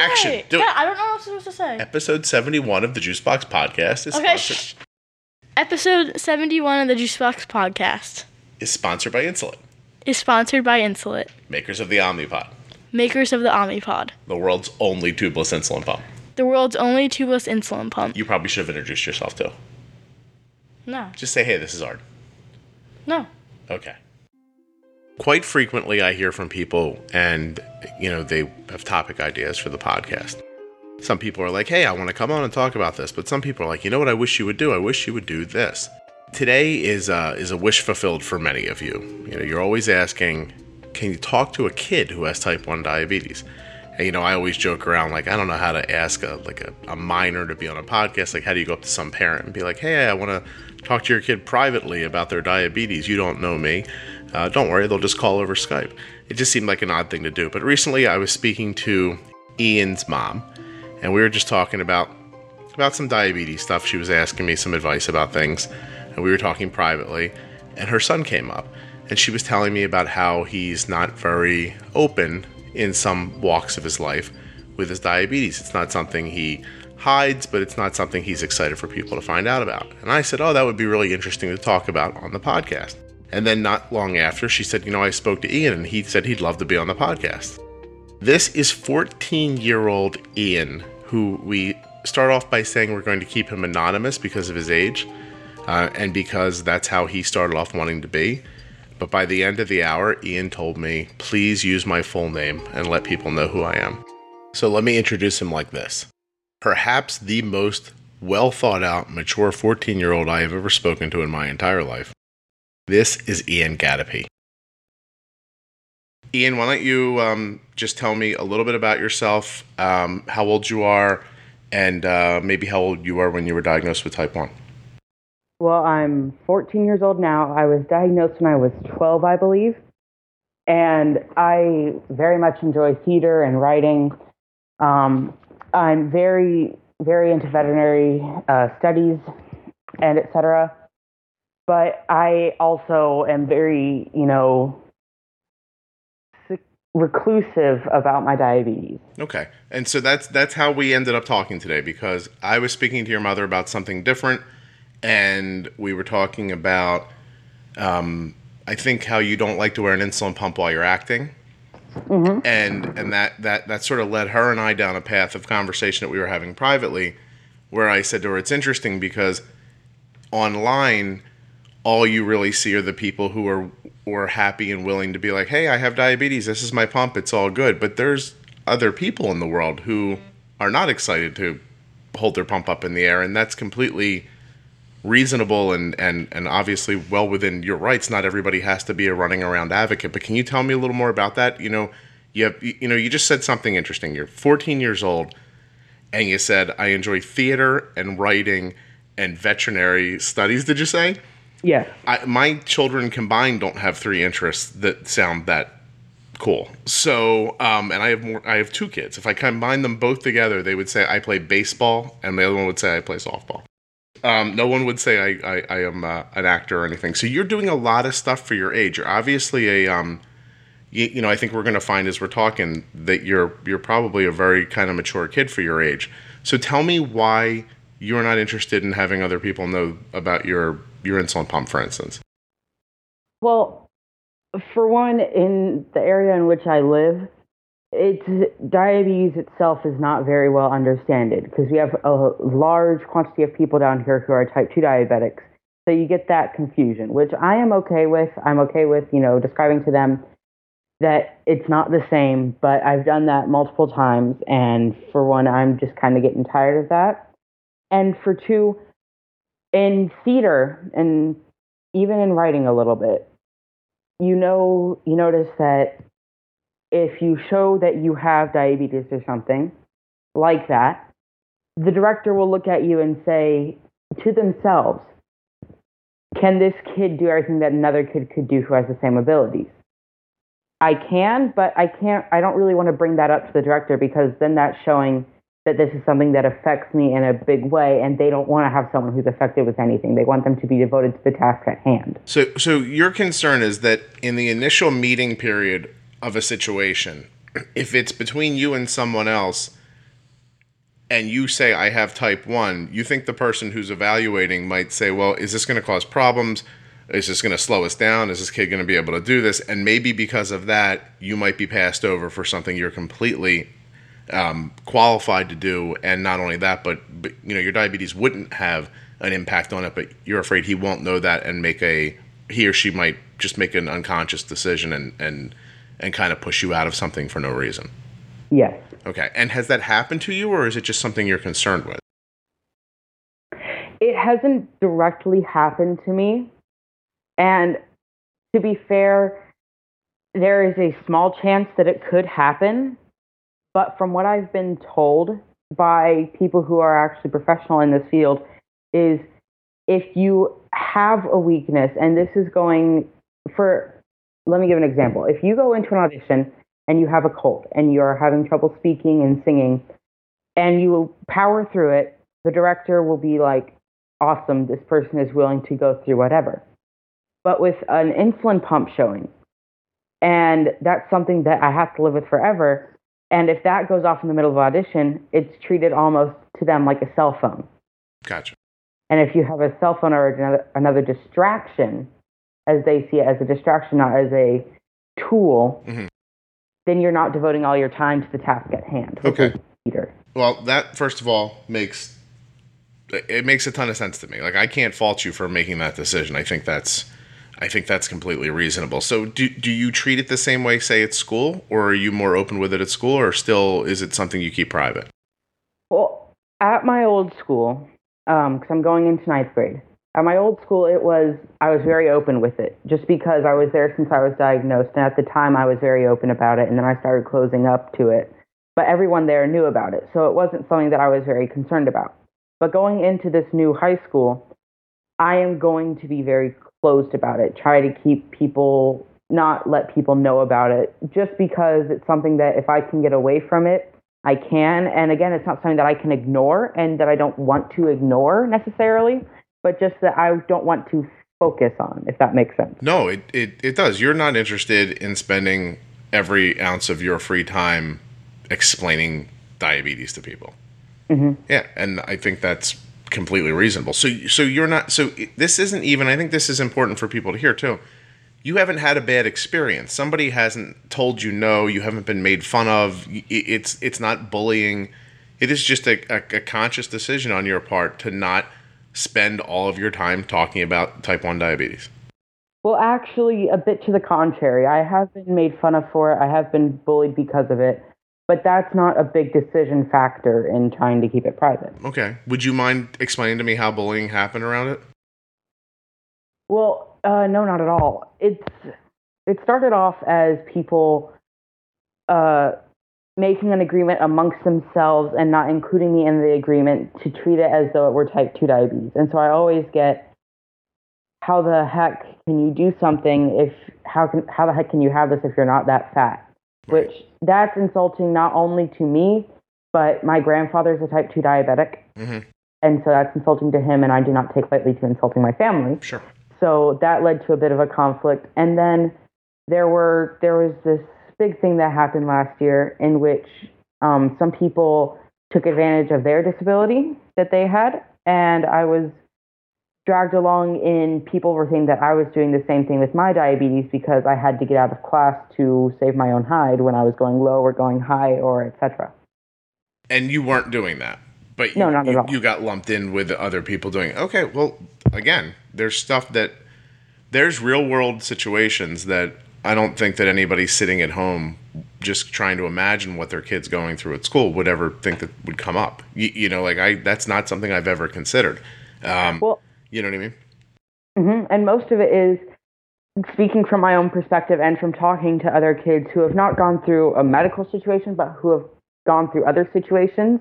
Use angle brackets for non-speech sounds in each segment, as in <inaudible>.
Action. say. Do it. yeah, I don't know what I'm supposed to say. Episode 71 of the Juicebox Podcast is, Okay, sponsored, shh. Episode 71 of the Juicebox Podcast is sponsored by Insulin, is sponsored by Insulet, makers of the Omnipod, makers of the Omnipod, the world's only tubeless insulin pump. the world's only tubeless insulin pump. You probably should have introduced yourself too. No, Just say, hey, this is Art. no. Okay. Quite frequently, I hear from people, and you know, they have topic ideas for the podcast. Some people are like, "Hey, I want to come on and talk about this," but some people are like, "You know what? I wish you would do. I wish you would do this." Today is uh, is a wish fulfilled for many of you. You know, you're always asking, "Can you talk to a kid who has type one diabetes?" And you know, I always joke around like, I don't know how to ask a like a, a minor to be on a podcast. Like, how do you go up to some parent and be like, "Hey, I want to talk to your kid privately about their diabetes. You don't know me. Uh, don't worry, they'll just call over Skype." It just seemed like an odd thing to do. But recently, I was speaking to Ian's mom, and we were just talking about about some diabetes stuff. She was asking me some advice about things, and we were talking privately. And her son came up, and she was telling me about how he's not very open in some walks of his life with his diabetes. It's not something he hides, but it's not something he's excited for people to find out about. And I said, Oh, that would be really interesting to talk about on the podcast. And then not long after, she said, You know, I spoke to Ian, and he said he'd love to be on the podcast. This is 14 year old Ian, who we start off by saying we're going to keep him anonymous because of his age uh, and because that's how he started off wanting to be. But by the end of the hour, Ian told me, please use my full name and let people know who I am. So let me introduce him like this perhaps the most well thought out, mature 14 year old I have ever spoken to in my entire life. This is Ian Gadapee. Ian, why don't you um, just tell me a little bit about yourself, um, how old you are, and uh, maybe how old you were when you were diagnosed with type 1? Well, I'm 14 years old now. I was diagnosed when I was 12, I believe. And I very much enjoy theater and writing. Um, I'm very, very into veterinary uh, studies and et cetera. But I also am very, you know, reclusive about my diabetes. Okay. And so that's that's how we ended up talking today because I was speaking to your mother about something different and we were talking about um, I think how you don't like to wear an insulin pump while you're acting. Mhm. And and that, that that sort of led her and I down a path of conversation that we were having privately where I said to her it's interesting because online all you really see are the people who are were happy and willing to be like, "Hey, I have diabetes. This is my pump. It's all good." But there's other people in the world who are not excited to hold their pump up in the air, and that's completely reasonable and and and obviously well within your rights. Not everybody has to be a running around advocate. But can you tell me a little more about that? You know, you have you know, you just said something interesting. You're 14 years old and you said I enjoy theater and writing and veterinary studies, did you say? Yes. I, my children combined don't have three interests that sound that cool. So, um, and I have more. I have two kids. If I combine them both together, they would say I play baseball, and the other one would say I play softball. Um, no one would say I, I, I am uh, an actor or anything. So you're doing a lot of stuff for your age. You're obviously a, um, you, you know, I think we're going to find as we're talking that you're you're probably a very kind of mature kid for your age. So tell me why you're not interested in having other people know about your your insulin pump, for instance. Well, for one, in the area in which I live, it's diabetes itself is not very well understood because we have a large quantity of people down here who are type 2 diabetics. So you get that confusion, which I am okay with. I'm okay with, you know, describing to them that it's not the same, but I've done that multiple times. And for one, I'm just kind of getting tired of that. And for two, in theater and even in writing a little bit, you know, you notice that if you show that you have diabetes or something like that, the director will look at you and say to themselves, can this kid do everything that another kid could do who has the same abilities? I can, but I can't, I don't really want to bring that up to the director because then that's showing that this is something that affects me in a big way and they don't want to have someone who's affected with anything. They want them to be devoted to the task at hand. So, so your concern is that in the initial meeting period of a situation, <clears throat> if it's between you and someone else, and you say I have type 1, you think the person who's evaluating might say, "Well, is this going to cause problems? Is this going to slow us down? Is this kid going to be able to do this?" And maybe because of that, you might be passed over for something you're completely um, qualified to do. And not only that, but, but you know, your diabetes wouldn't have an impact on it, but you're afraid he won't know that and make a he or she might just make an unconscious decision and and and kind of push you out of something for no reason. Yes. Okay. And has that happened to you, or is it just something you're concerned with? It hasn't directly happened to me. And to be fair, there is a small chance that it could happen. But from what I've been told by people who are actually professional in this field, is if you have a weakness, and this is going for, let me give an example. If you go into an audition and you have a cold and you're having trouble speaking and singing, and you power through it, the director will be like, awesome, this person is willing to go through whatever. But with an insulin pump showing, and that's something that I have to live with forever. And if that goes off in the middle of audition, it's treated almost to them like a cell phone. Gotcha. And if you have a cell phone or another, another distraction, as they see it as a distraction, not as a tool, Mhm. then you're not devoting all your time to the task at hand. Okay. Peter. Well, that first of all makes it makes a ton of sense to me. Like I can't fault you for making that decision. I think that's I think that's completely reasonable. So do do you treat it the same way say at school or are you more open with it at school or still is it something you keep private? Well, at my old school, um, because I'm going into ninth grade, at my old school, it was I was very open with it, just because I was there since I was diagnosed, and at the time I was very open about it, and then I started closing up to it. But everyone there knew about it, so it wasn't something that I was very concerned about. But going into this new high school, I am going to be very closed about it. Try to keep people, not let people know about it, just because it's something that if I can get away from it, I can. And again, it's not something that I can ignore and that I don't want to ignore necessarily, but just that I don't want to focus on, if that makes sense. No, it, it, it does. You're not interested in spending every ounce of your free time explaining diabetes to people. Mm-hmm. Yeah, and I think that's completely reasonable. So, so you're not. So this isn't even. I think this is important for people to hear too. You haven't had a bad experience. Somebody hasn't told you no. You haven't been made fun of. It's it's not bullying. It is just a, a, a conscious decision on your part to not spend all of your time talking about type one diabetes. Well, actually, a bit to the contrary. I have been made fun of for it. I have been bullied because of it. But that's not a big decision factor in trying to keep it private. Okay. Would you mind explaining to me how bullying happened around it? Well, uh, no, not at all. It's it started off as people uh, making an agreement amongst themselves and not including me in the agreement to treat it as though it were type two diabetes. And so I always get, how the heck can you do something if how can how the heck can you have this if you're not that fat? Which that's insulting not only to me, but my grandfather's a type two diabetic, Mm-hmm. and so that's insulting to him. And I do not take lightly to insulting my family. Sure. So that led to a bit of a conflict. And then there were there was this big thing that happened last year in which um, some people took advantage of their disability that they had, and I was dragged along in people were saying that I was doing the same thing with my diabetes because I had to get out of class to save my own hide when I was going low or going high or etc. And you weren't doing that. But you, No, not at you, all. you got lumped in with other people doing. Okay, well, again, there's stuff that there's real world situations that I don't think that anybody sitting at home just trying to imagine what their kids going through at school would ever think that would come up. You, you know, like I that's not something I've ever considered. Um, Well, you know what I mean? hmm And most of it is speaking from my own perspective and from talking to other kids who have not gone through a medical situation, but who have gone through other situations.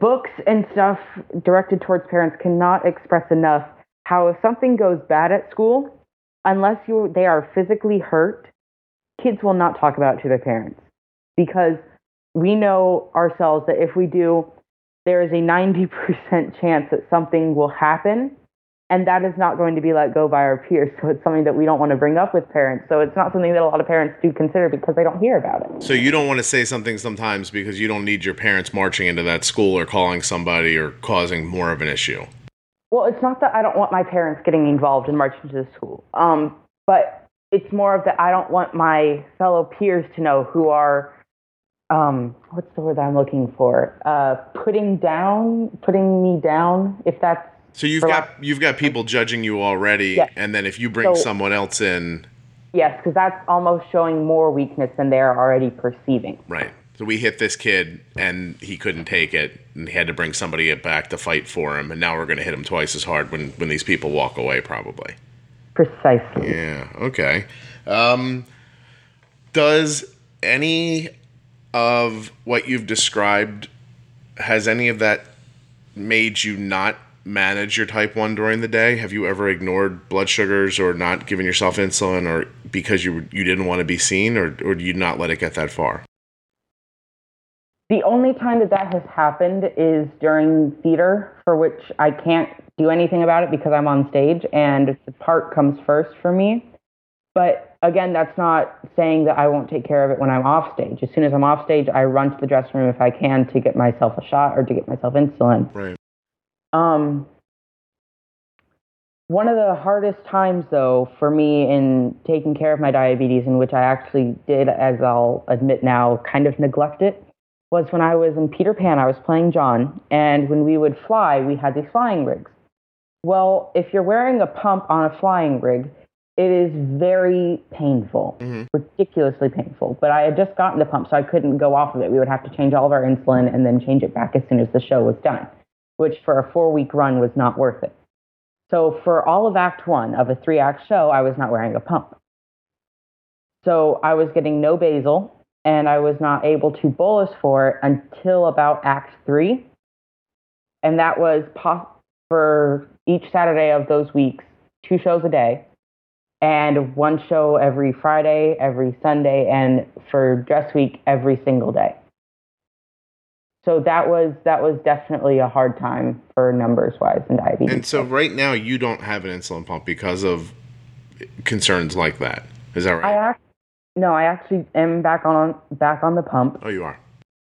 Books and stuff directed towards parents cannot express enough how if something goes bad at school, unless you they are physically hurt, kids will not talk about it to their parents because we know ourselves that if we do, there is a 90% chance that something will happen And that is not going to be let go by our peers. So it's something that we don't want to bring up with parents. So it's not something that a lot of parents do consider because they don't hear about it. So you don't want to say something sometimes because you don't need your parents marching into that school or calling somebody or causing more of an issue. Well, it's not that I don't want my parents getting involved in marching to the school, um, but it's more of that I don't want my fellow peers to know who are, um, what's the word I'm looking for? Uh, putting down, putting me down. If that's So you've got you've got people judging you already, Yes. and then if you bring So- someone else in, yes, because that's almost showing more weakness than they are already perceiving. right? So we hit this kid and he couldn't take it, and he had to bring somebody back to fight for him, and now we're going to hit him twice as hard when when these people walk away, probably. Precisely. Yeah. Okay. Um, does any of what you've described has any of that made you not manage your type 1 during the day have you ever ignored blood sugars or not given yourself insulin or because you you didn't want to be seen or or do you not let it get that far The only time that that has happened is during theater, for which I can't do anything about it because I'm on stage and the part comes first for me. But again, that's not saying that I won't take care of it when I'm off stage. As soon as I'm off stage, I run to the dressing room if I can to get myself a shot or to get myself insulin. right Um, one of the hardest times, though, for me in taking care of my diabetes, in which I actually did, as I'll admit now, kind of neglect it, was when I was in Peter Pan. I was playing John, and when we would fly, we had these flying rigs. Well, if you're wearing a pump on a flying rig, it is very painful, Mhm. ridiculously painful. But I had just gotten the pump, so I couldn't go off of it. We would have to change all of our insulin and then change it back as soon as the show was done, which for a four week run was not worth it. So for all of Act One of a three act show, I was not wearing a pump. So I was getting no basal, and I was not able to bolus for it until about Act Three. And that was po- for each Saturday of those weeks, two shows a day, and one show every Friday, every Sunday, and for dress week, every single day. So that was that was definitely a hard time for numbers wise and diabetes. and so right now you don't have an insulin pump because of concerns like that is that right? I act, no, I actually am back on back on the pump. oh you are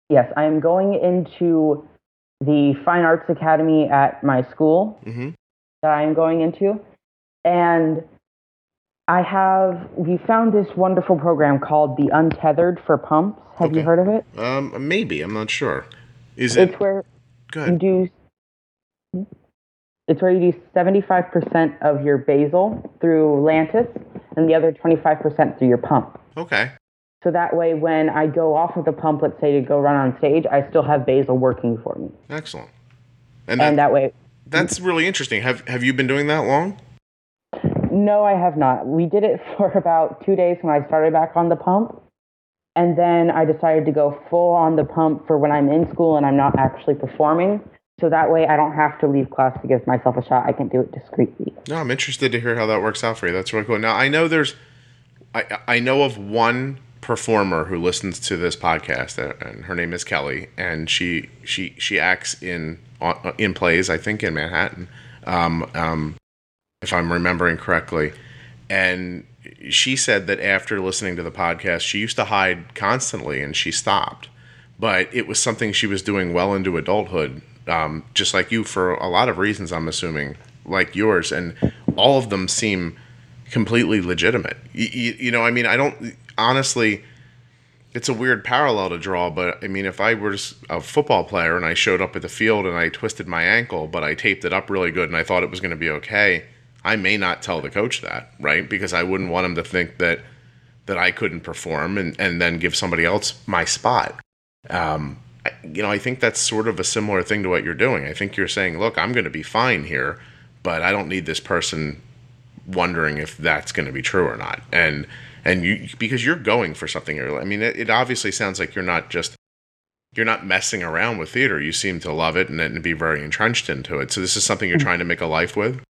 Yes, I am going into the Fine Arts Academy at my school mm-hmm that I am going into, and I have we found this wonderful program called the Untethered for Pumps. Have you heard of it? um maybe i'm not sure is it It's where you do. It's where you do seventy-five percent of your basal through Lantus, and the other twenty-five percent through your pump. okay So that way, when I go off of the pump, let's say to go run on stage, I still have basal working for me, excellent and, that, and that way, that's really interesting have have you been doing that long no, I have not. We did it <laughs> for about two days when I started back on the pump, and then I decided to go full on the pump for when I'm in school and I'm not actually performing. So that way, I don't have to leave class to give myself a shot. I can do it discreetly. No, I'm interested to hear how that works out for you. That's really cool. Now I know there's, I I know of one performer who listens to this podcast, uh, and her name is Kelly, and she she she acts in uh, in plays, I think in Manhattan, um, um, if I'm remembering correctly, and she said that after listening to the podcast, she used to hide constantly, and she stopped, but it was something she was doing well into adulthood, um, just like you for a lot of reasons. I'm assuming, like yours, and all of them seem completely legitimate. You, you, you know, I mean, I don't honestly. It's a weird parallel to draw, but I mean, if I were a football player and I showed up at the field and I twisted my ankle, but I taped it up really good and I thought it was going to be okay, I may not tell the coach that, right? Because I wouldn't want him to think that that I couldn't perform and, and then give somebody else my spot. Um, I- you know, I think that's sort of a similar thing to what you're doing. I think you're saying, look, I'm going to be fine here, but I don't need this person wondering if that's going to be true or not. And and you because you're going for something. I mean, it, it obviously sounds like you're not just you're not messing around with theater. You seem to love it and, and be very entrenched into it. So this is something you're trying to make a life with.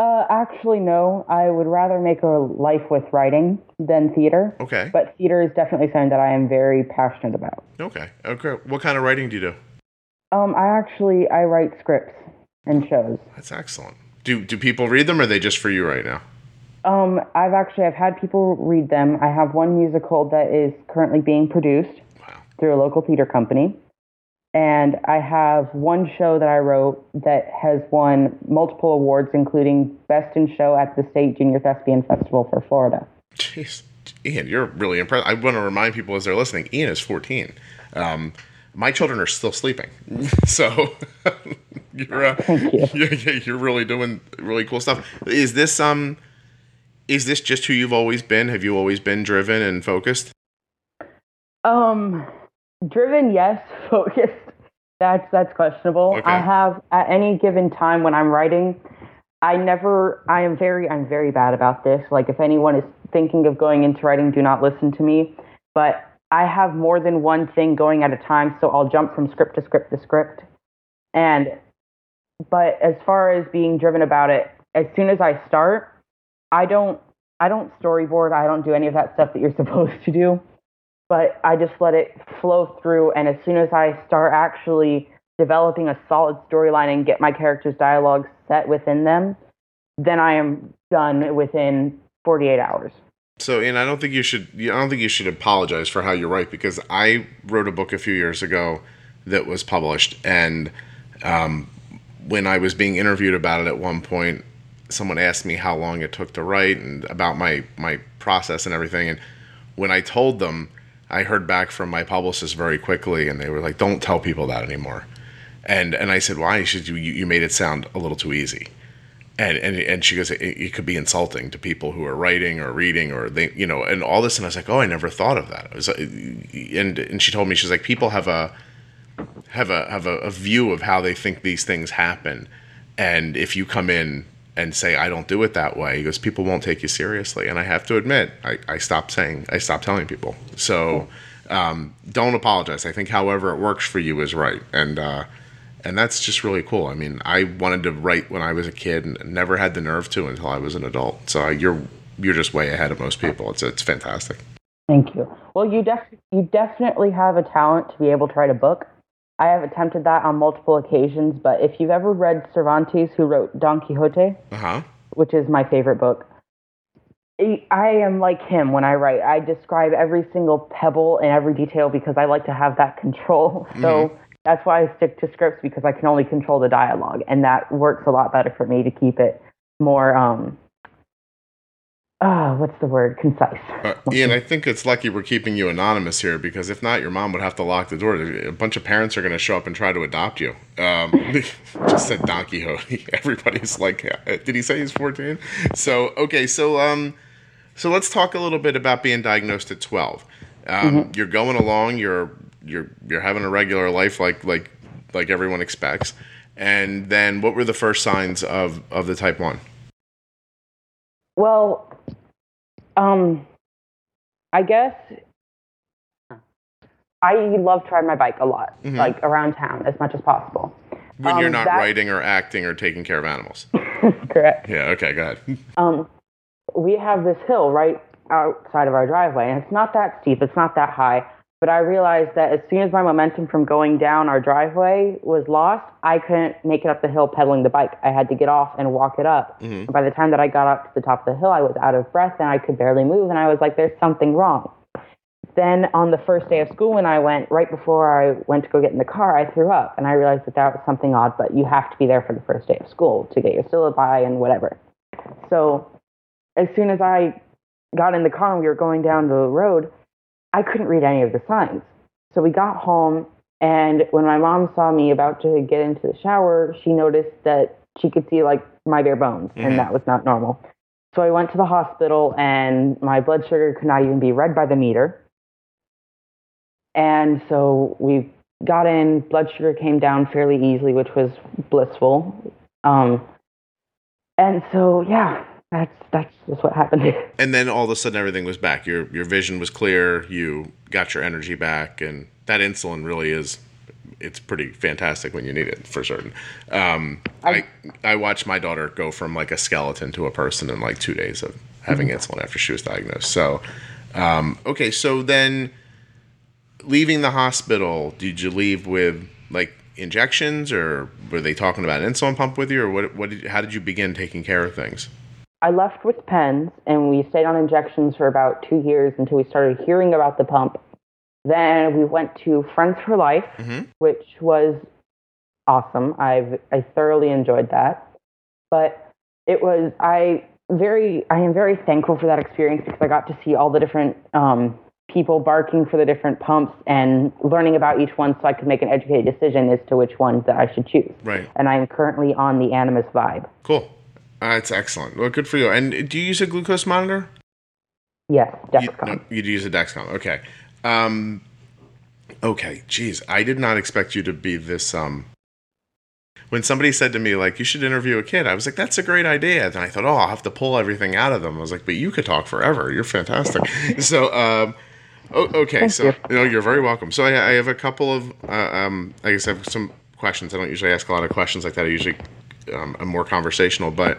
Uh, actually, no. I would rather make a life with writing than theater. Okay. But theater is definitely something that I am very passionate about. Okay. Okay. What kind of writing do you do? Um, I actually I write scripts and shows. That's excellent. Do Do people read them, or are they just for you right now? Um, I've actually I've had people read them. I have one musical that is currently being produced Wow. through a local theater company. And I have one show that I wrote that has won multiple awards, including Best in Show at the State Junior Thespian Festival for Florida. Jeez, Ian, you're really impressed. I want to remind people as they're listening, Ian is 14. Um, my children are still sleeping, <laughs> so <laughs> you're uh, you. <laughs> you're, you're really doing really cool stuff. Is this um, is this just who you've always been? Have you always been driven and focused? Um, driven, yes. <laughs> Focused, that's that's questionable. Okay. I have at any given time when I'm writing, I never. I am very. I'm very bad about this. Like if anyone is thinking of going into writing, do not listen to me. But I have more than one thing going at a time, so I'll jump from script to script to script. And but as far as being driven about it, as soon as I start, I don't. I don't storyboard. I don't do any of that stuff that you're <laughs> supposed to do but I just let it flow through. And as soon as I start actually developing a solid storyline and get my characters' dialogue set within them, then I am done within 48 hours. So, Ian, I don't think you should. I don't think you should apologize for how you write because I wrote a book a few years ago that was published, and um, when I was being interviewed about it at one point, someone asked me how long it took to write and about my my process and everything. And when I told them, I heard back from my publicist very quickly, and they were like, "Don't tell people that anymore." And and I said, "Why? Said, you you made it sound a little too easy." and and and she goes, it, it could be insulting to people who are writing or reading or they, you know, and all this. And I was like, oh, I never thought of that. Was, uh, and and she told me she's like, people have a have a have a, a view of how they think these things happen, and if you come in and say I don't do it that way, he goes, people won't take you seriously. And I have to admit, I, I stopped saying, I stopped telling people. So um, don't apologize. I think however it works for you is right, and. uh and that's just really cool. I mean, I wanted to write when I was a kid and never had the nerve to until I was an adult. So you're you're just way ahead of most people. It's it's fantastic. Thank you. Well, you def- you definitely have a talent to be able to write a book. I have attempted that on multiple occasions, but if you've ever read Cervantes, who wrote Don Quixote, Uh huh. which is my favorite book. I I am like him when I write. I describe every single pebble and every detail because I like to have that control. <laughs> So that's why I stick to scripts because I can only control the dialogue, and that works a lot better for me to keep it more. Um, ah, what's the word? Concise. Uh, Ian, I think it's lucky we're keeping you anonymous here because if not, your mom would have to lock the door. A bunch of parents are going to show up and try to adopt you. Um, <laughs> just said Don Quixote. <laughs> Everybody's like, uh, did he say he's 14? So, okay, so um, so let's talk a little bit about being diagnosed at 12. Um, You're going along. You're you're you're having a regular life like like like everyone expects. And then, what were the first signs of of the type one? Well, um, I guess I love to ride my bike a lot, like around town as much as possible. When you're Um, not that- writing or acting or taking care of animals. <laughs> Correct. Yeah. Okay. Go ahead. <laughs> um, we have this hill right outside of our driveway, and it's not that steep, it's not that high. But I realized that as soon as my momentum from going down our driveway was lost, I couldn't make it up the hill pedaling the bike. I had to get off and walk it up. Mm-hmm. And by the time that I got up to the top of the hill, I was out of breath and I could barely move. And I was like, there's something wrong. Then on the first day of school, when I went, right before I went to go get in the car, I threw up. And I realized that that was something odd, but you have to be there for the first day of school to get your syllabi and whatever. So as soon as I got in the car and we were going down the road, I couldn't read any of the signs. So we got home, and when my mom saw me about to get into the shower, she noticed that she could see like my bare bones, Mhm. and that was not normal. So I went to the hospital, and my blood sugar could not even be read by the meter. And so we got in, blood sugar came down fairly easily, which was blissful. Um, and so, yeah, that's that's just what happened. <laughs> And then all of a sudden, everything was back. Your your vision was clear. You got your energy back, and that insulin really is. It's pretty fantastic when you need it for certain. Um, I I watched my daughter go from like a skeleton to a person in like two days of having insulin after she was diagnosed. So, um, okay, so then leaving the hospital, did you leave with like injections, or were they talking about an insulin pump with you, or what? What? Did, how did you begin taking care of things? I left with pens, and we stayed on injections for about two years until we started hearing about the pump. Then we went to Friends for Life, Mhm. which was awesome. I've I thoroughly enjoyed that. But it was I very I am very thankful for that experience because I got to see all the different um, people barking for the different pumps and learning about each one so I could make an educated decision as to which ones that I should choose. Right. And I'm currently on the Animas Vibe. Cool. Uh, That's excellent. Well, good for you. And do you use a glucose monitor? Yes, You, Dexcom. no, you'd use a Dexcom. Okay. Um, okay. Geez, I did not expect you to be this. Um, when somebody said to me like you should interview a kid, I was like, that's a great idea. And I thought, oh, I'll have to pull everything out of them. I was like, but you could talk forever. You're fantastic. <laughs> so, um, oh, okay. Thank so, you. no, you're very welcome. So I, I have a couple of, uh, um, I guess I have some questions. I don't usually ask a lot of questions like that. I usually um, am more conversational. But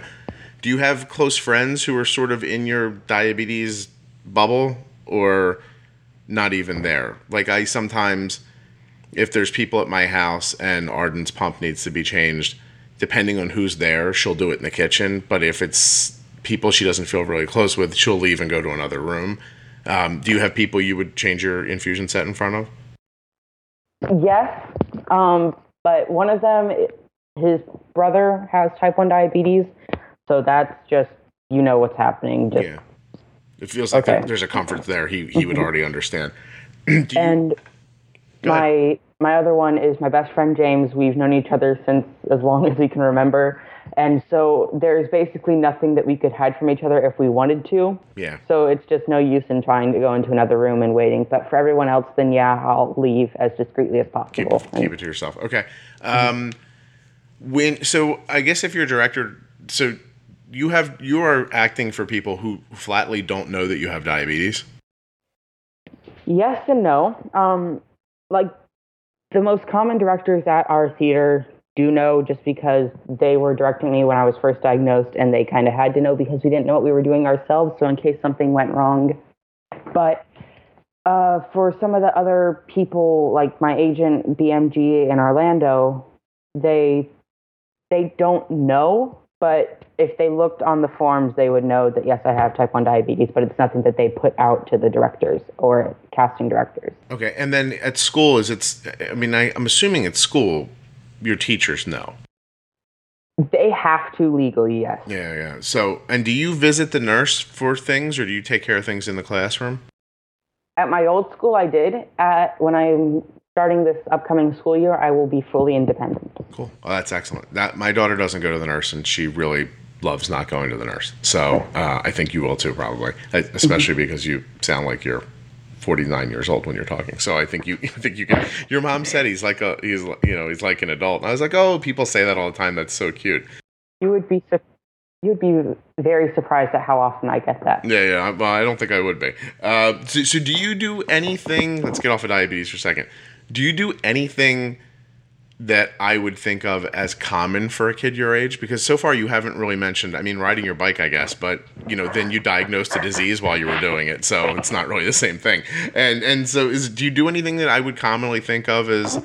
do you have close friends who are sort of in your diabetes bubble or not even there? Like I sometimes, if there's people at my house and Arden's pump needs to be changed, depending on who's there, she'll do it in the kitchen. But if it's people she doesn't feel really close with, she'll leave and go to another room. Um, do you have people you would change your infusion set in front of? Yes, um, but one of them, his brother has type 1 diabetes, so that's just, you know what's happening. Just, Yeah. It feels like Okay. there- there's a comfort there. He he would already understand. <clears throat> you, And Go ahead. my my other one is my best friend James. We've known each other since as long as we can remember. And so there's basically nothing that we could hide from each other if we wanted to. yeah. So it's just no use in trying to go into another room and waiting. But for everyone else, then yeah, I'll leave as discreetly as possible. keep it to yourself. Okay. Um, when so I guess if you're a director, so you have you are acting for people who flatly don't know that you have diabetes. Yes and no. Um, like the most common directors at our theater do know just because they were directing me when I was first diagnosed and they kind of had to know because we didn't know what we were doing ourselves. So in case something went wrong, but uh, for some of the other people, like my agent BMG in Orlando, they they don't know. But if they looked on the forms, they would know that yes, I have type one diabetes. But it's nothing that they put out to the directors or casting directors. Okay, and then at school is it's I mean I, I'm assuming at school your teachers know. They have to legally, yes. Yeah, yeah. So and do you visit the nurse for things or do you take care of things in the classroom? At my old school, I did. At when I'm starting this upcoming school year, I will be fully independent. Cool. Well, that's excellent. That my daughter doesn't go to the nurse, and she really loves not going to the nurse. So uh, I think you will too, probably, especially because you sound like you're 49 years old when you're talking. So I think you, <laughs> I think you can. Your mom said he's like a, he's you know, he's like an adult. And I was like, oh, people say that all the time. That's so cute. You would be su- you would be very surprised at how often I get that. Yeah, yeah. Well, I don't think I would be. Uh, so, so do you do anything? Let's get off of diabetes for a second. Do you do anything? that I would think of as common for a kid your age? Because so far you haven't really mentioned, I mean, riding your bike, I guess, but you know, then you diagnosed a disease while you were doing it, so it's not really the same thing. And and so is do you do anything that I would commonly think of as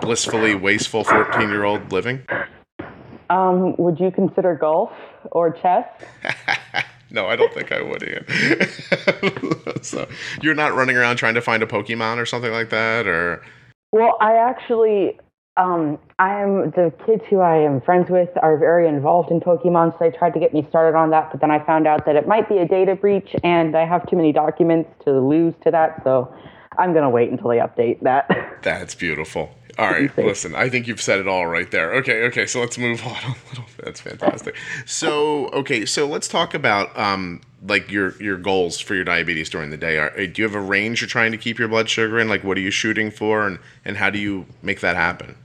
blissfully wasteful 14 year old living? Um, would you consider golf or chess? <laughs> No, I don't think I would, Ian. <laughs> so you're not running around trying to find a Pokemon or something like that, or Well, I actually, um, I am the kids who I am friends with are very involved in Pokemon, so they tried to get me started on that, but then I found out that it might be a data breach, and I have too many documents to lose to that, so I'm gonna wait until they update that. <laughs> That's beautiful. All right, listen, I think you've said it all right there. Okay, okay, so let's move <laughs> on a little bit. That's fantastic. So, okay, so let's talk about um like your your goals for your diabetes during the day. Are, do you have a range you're trying to keep your blood sugar in? Like, what are you shooting for, and and how do you make that happen?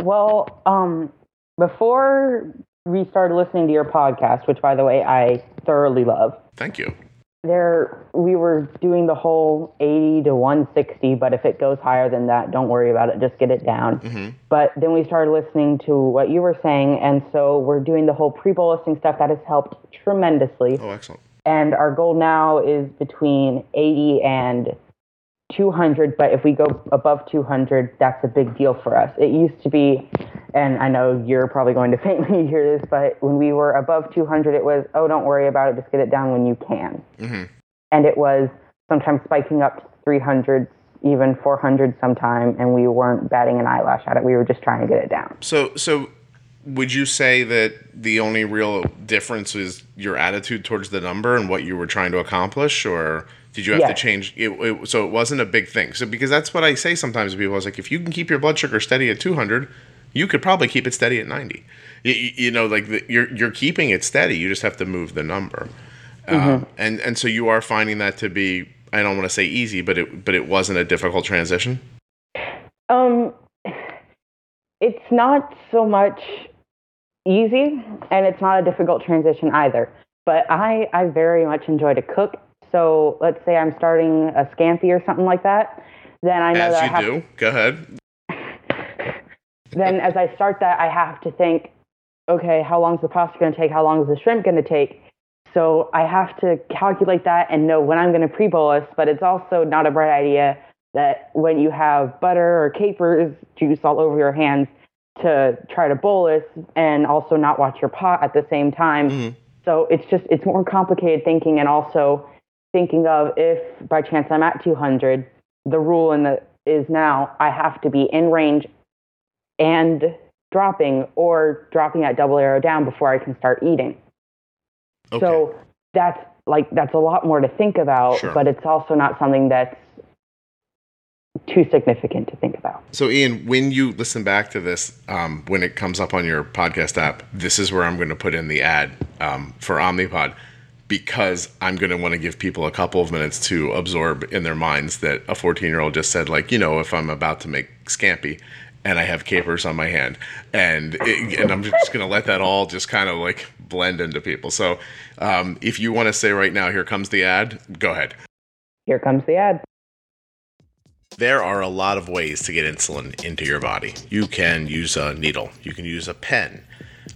well, um, before we started listening to your podcast, which by the way I thoroughly love, Thank you. There we were doing the whole 80 to 160 but if it goes higher than that don't worry about it. Just get it down. Hmm but then we started listening to what you were saying and so we're doing the whole pre-bolusing stuff that has helped tremendously. Oh, excellent. and our goal now is between 80 and 200, but if we go above 200, that's a big deal for us. It used to be, and I know you're probably going to faint when you hear this, but when we were above 200, it was, oh, don't worry about it, just get it down when you can. Mm-hmm. And it was sometimes spiking up to 300, even 400 sometime, and we weren't batting an eyelash at it. We were just trying to get it down. So, so would you say that the only real difference is your attitude towards the number and what you were trying to accomplish, or did you have Yes. to change? It, it, so it wasn't a big thing. So because that's what I say sometimes to people. I was like, if you can keep your blood sugar steady at 200, you could probably keep it steady at 90. You, you- know, like the, you're you're keeping it steady. You just have to move the number. Um, and and so you are finding that to be. I don't want to say easy, but it but it wasn't a difficult transition. Um, it's not so much easy, and it's not a difficult transition either. But I, I very much enjoy to cook. So let's say I'm starting a scampi or something like that. Then I know As that I you have do, go ahead. <laughs> then as I start that, I have to think, okay, how long is the pasta going to take? How long is the shrimp going to take? So I have to calculate that and know when I'm going to pre-bolus. But it's also not a bright idea that when you have butter or capers juice all over your hands to try to bolus and also not watch your pot at the same time. Mhm. So it's just it's more complicated thinking and also thinking of if by chance I'm at 200, the rule in the is now I have to be in range and dropping or dropping at double arrow down before I can start eating. Okay. So that's like that's a lot more to think about, Sure. but it's also not something that's too significant to think about. So, Ian, when you listen back to this, um, when it comes up on your podcast app, this is where I'm going to put in the ad um, for Omnipod because I'm going to want to give people a couple of minutes to absorb in their minds that a 14 year old just said, like, you know, if I'm about to make scampi and I have capers on my hand, and it, and I'm just going to let that all just kind of like blend into people. So, um, if you want to say right now, here comes the ad, go ahead. Here comes the ad. There are a lot of ways to get insulin into your body. You can use a needle, you can use a pen,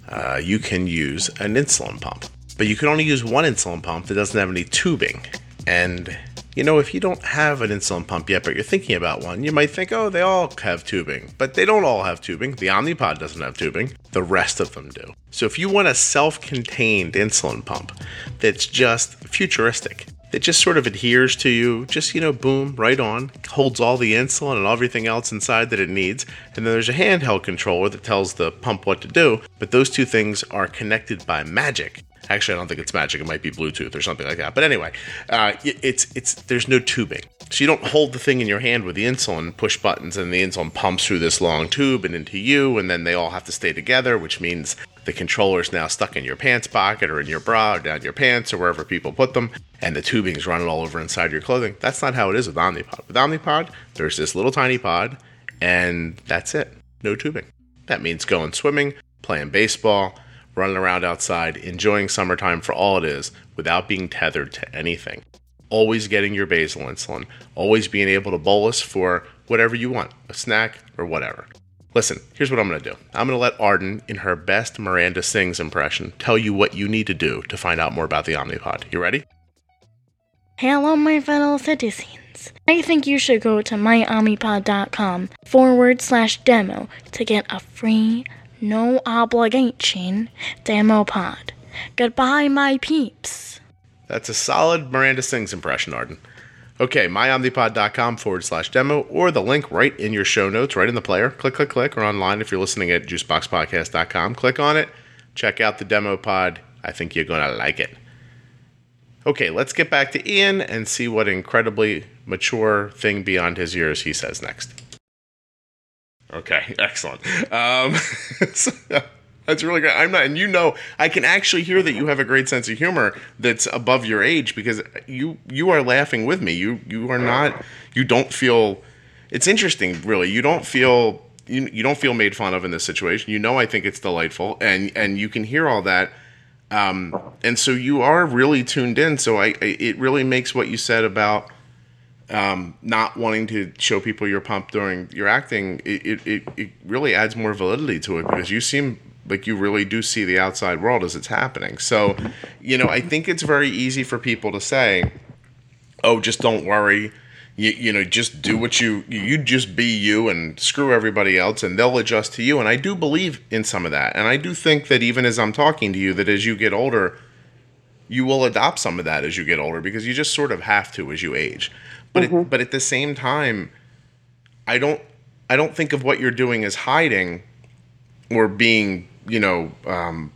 uh, you can use an insulin pump. But you can only use one insulin pump that doesn't have any tubing. And, you know, if you don't have an insulin pump yet, but you're thinking about one, you might think, oh, they all have tubing. But they don't all have tubing. The Omnipod doesn't have tubing, the rest of them do. So if you want a self contained insulin pump that's just futuristic, that just sort of adheres to you, just, you know, boom, right on, holds all the insulin and everything else inside that it needs. And then there's a handheld controller that tells the pump what to do. But those two things are connected by magic. Actually, I don't think it's magic. It might be Bluetooth or something like that. But anyway, uh, it's it's there's no tubing, so you don't hold the thing in your hand with the insulin, push buttons, and the insulin pumps through this long tube and into you, and then they all have to stay together, which means the controller is now stuck in your pants pocket or in your bra or down your pants or wherever people put them, and the tubing is running all over inside your clothing. That's not how it is with Omnipod. With Omnipod, there's this little tiny pod, and that's it. No tubing. That means going swimming, playing baseball, running around outside, enjoying summertime for all it is without being tethered to anything. Always getting your basal insulin, always being able to bolus for whatever you want, a snack or whatever. Listen, here's what I'm going to do. I'm going to let Arden, in her best Miranda Sings impression, tell you what you need to do to find out more about the Omnipod. You ready? Hello, my fellow citizens. I think you should go to myomnipod.com forward slash demo to get a free, no obligation demo pod. Goodbye, my peeps. That's a solid Miranda Sings impression, Arden. Okay, myomnipod.com forward slash demo, or the link right in your show notes, right in the player. Click, click, click, or online if you're listening at juiceboxpodcast.com. Click on it, check out the demo pod. I think you're going to like it. Okay, let's get back to Ian and see what incredibly mature thing beyond his years he says next. Okay, <laughs> excellent. Um, <laughs> that's really good. I'm not, and you know, I can actually hear that you have a great sense of humor that's above your age because you you are laughing with me. You you are not. You don't feel. It's interesting, really. You don't feel. You, you don't feel made fun of in this situation. You know, I think it's delightful, and and you can hear all that. Um, and so you are really tuned in. So I, I it really makes what you said about um, not wanting to show people your pump during your acting, it, it, it, it really adds more validity to it because you seem like you really do see the outside world as it's happening. So, you know, I think it's very easy for people to say, oh, just don't worry. you, you know just do what you you just be you and screw everybody else and they'll adjust to you and i do believe in some of that and i do think that even as i'm talking to you that as you get older you will adopt some of that as you get older because you just sort of have to as you age but mm-hmm. it, but at the same time i don't i don't think of what you're doing as hiding or being you know um,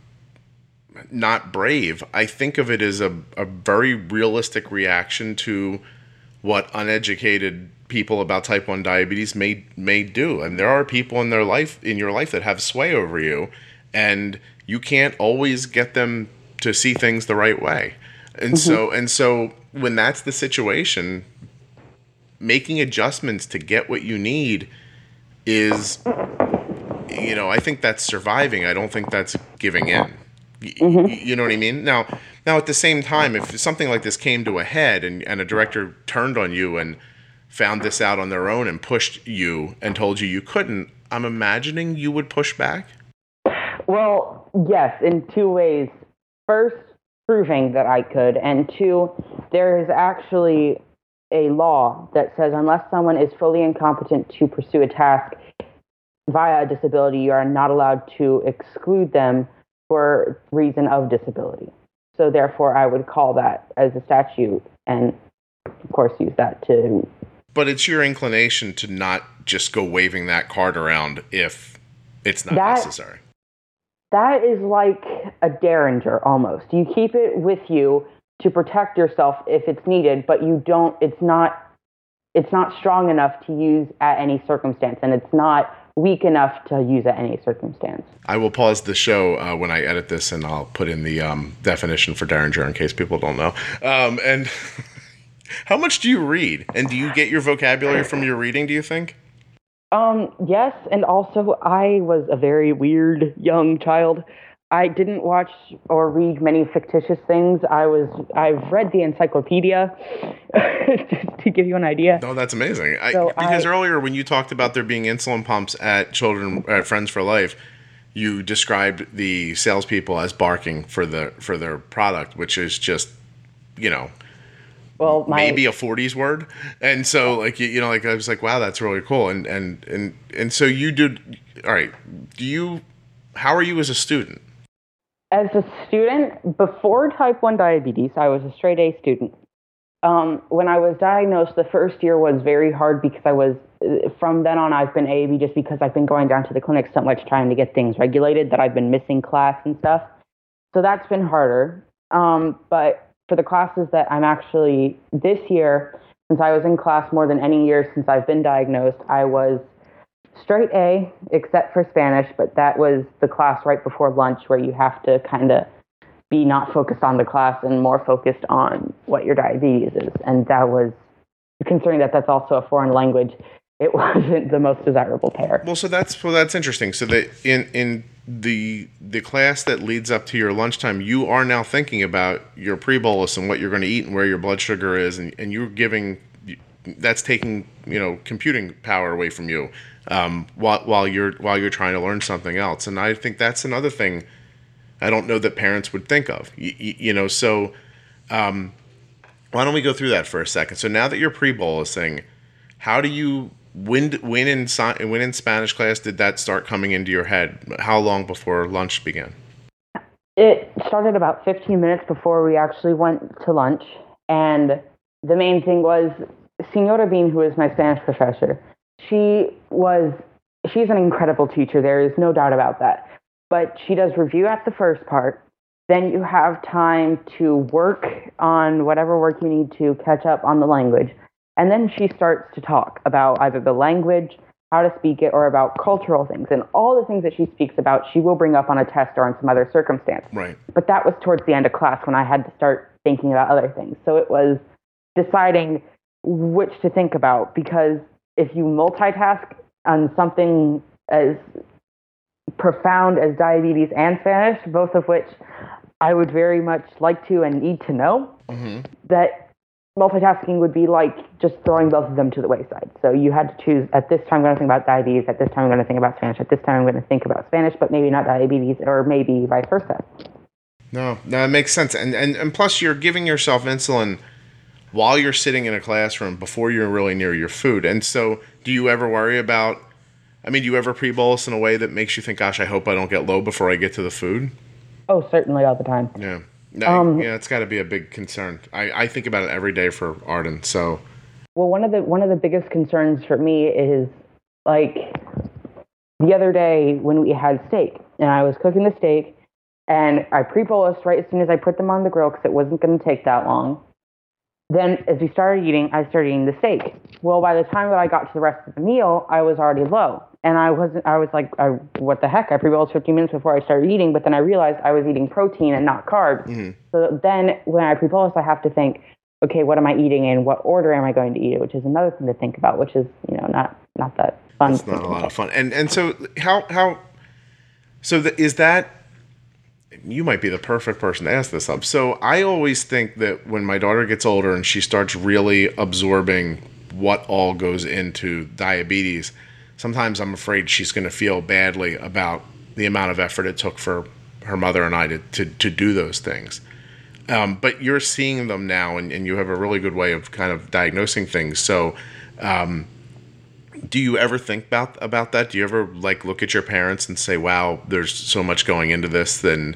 not brave i think of it as a, a very realistic reaction to what uneducated people about type 1 diabetes may may do and there are people in their life in your life that have sway over you and you can't always get them to see things the right way and mm-hmm. so and so when that's the situation making adjustments to get what you need is you know i think that's surviving i don't think that's giving in mm-hmm. you know what i mean now now, at the same time, if something like this came to a head and, and a director turned on you and found this out on their own and pushed you and told you you couldn't, I'm imagining you would push back? Well, yes, in two ways. First, proving that I could, and two, there is actually a law that says unless someone is fully incompetent to pursue a task via a disability, you are not allowed to exclude them for reason of disability. So therefore, I would call that as a statute, and of course, use that to. But it's your inclination to not just go waving that card around if it's not that, necessary. That is like a derringer almost. You keep it with you to protect yourself if it's needed, but you don't. It's not. It's not strong enough to use at any circumstance, and it's not weak enough to use at any circumstance. I will pause the show uh, when I edit this, and I'll put in the um, definition for Derringer in case people don't know. Um, and <laughs> how much do you read? And do you get your vocabulary from your reading? Do you think? Um, yes, and also I was a very weird young child. I didn't watch or read many fictitious things. I was I've read the encyclopedia <laughs> to give you an idea. No, that's amazing. So because I, earlier when you talked about there being insulin pumps at Children at Friends for Life, you described the salespeople as barking for the for their product, which is just you know well my, maybe a 40s word and so like you, you know like i was like wow that's really cool and and and and so you did all right do you how are you as a student as a student, before type 1 diabetes, I was a straight A student. Um, when I was diagnosed, the first year was very hard because I was, from then on, I've been AB just because I've been going down to the clinic so much time to get things regulated that I've been missing class and stuff. So that's been harder. Um, but for the classes that I'm actually this year, since I was in class more than any year since I've been diagnosed, I was straight A, except for Spanish, but that was the class right before lunch where you have to kind of be not focused on the class and more focused on what your diabetes is. And that was, considering that that's also a foreign language, it <laughs> wasn't the most desirable pair. Well, so that's well, that's interesting. So that in in the the class that leads up to your lunchtime, you are now thinking about your pre bolus and what you're going to eat and where your blood sugar is, and, and you're giving that's taking you know computing power away from you um, while while you're while you're trying to learn something else. And I think that's another thing I don't know that parents would think of. You, you know, so um, why don't we go through that for a second? So now that you're pre-bolusing, how do you when when in when in Spanish class did that start coming into your head? How long before lunch began? It started about 15 minutes before we actually went to lunch, and the main thing was Senora Bean, who is my Spanish professor she was she's an incredible teacher. There is no doubt about that. But she does review at the first part. Then you have time to work on whatever work you need to catch up on the language. And then she starts to talk about either the language how to speak it or about cultural things. And all the things that she speaks about she will bring up on a test or in some other circumstance. Right. But that was towards the end of class when i had to start thinking about other things. So it was deciding which to think about because if you multitask on something as profound as diabetes and Spanish, both of which I would very much like to and need to know, mm-hmm. that multitasking would be like just throwing both of them to the wayside. So you had to choose at this time I'm going to think about diabetes, at this time I'm going to think about Spanish, at this time I'm going to think about Spanish, but maybe not diabetes, or maybe vice versa. No, no, it makes sense. And, and, and plus, you're giving yourself insulin while you're sitting in a classroom before you're really near your food. And so, do you ever worry about? I mean, do you ever pre-bolus in a way that makes you think, "Gosh, I hope I don't get low before I get to the food"? Oh, certainly all the time. Yeah, no, um, yeah, it's got to be a big concern. I, I think about it every day for Arden. So, well, one of the one of the biggest concerns for me is like the other day when we had steak and I was cooking the steak and I pre-bolused right as soon as I put them on the grill because it wasn't going to take that long. Then, as we started eating, I started eating the steak. Well, by the time that I got to the rest of the meal, I was already low, and I wasn't. I was like, I, "What the heck?" I pre-bolused 15 minutes before I started eating, but then I realized I was eating protein and not carbs. Mm-hmm. So then, when I pre-bolus, I have to think, okay, what am I eating, and what order am I going to eat it? Which is another thing to think about, which is you know not not that fun. It's not a lot of fun. And and so how how so the, is that you might be the perfect person to ask this up. So I always think that when my daughter gets older and she starts really absorbing what all goes into diabetes, sometimes I'm afraid she's going to feel badly about the amount of effort it took for her mother and I to, to, to do those things. Um, but you're seeing them now, and, and you have a really good way of kind of diagnosing things. So, um, do you ever think about about that? Do you ever like look at your parents and say, "Wow, there's so much going into this," then,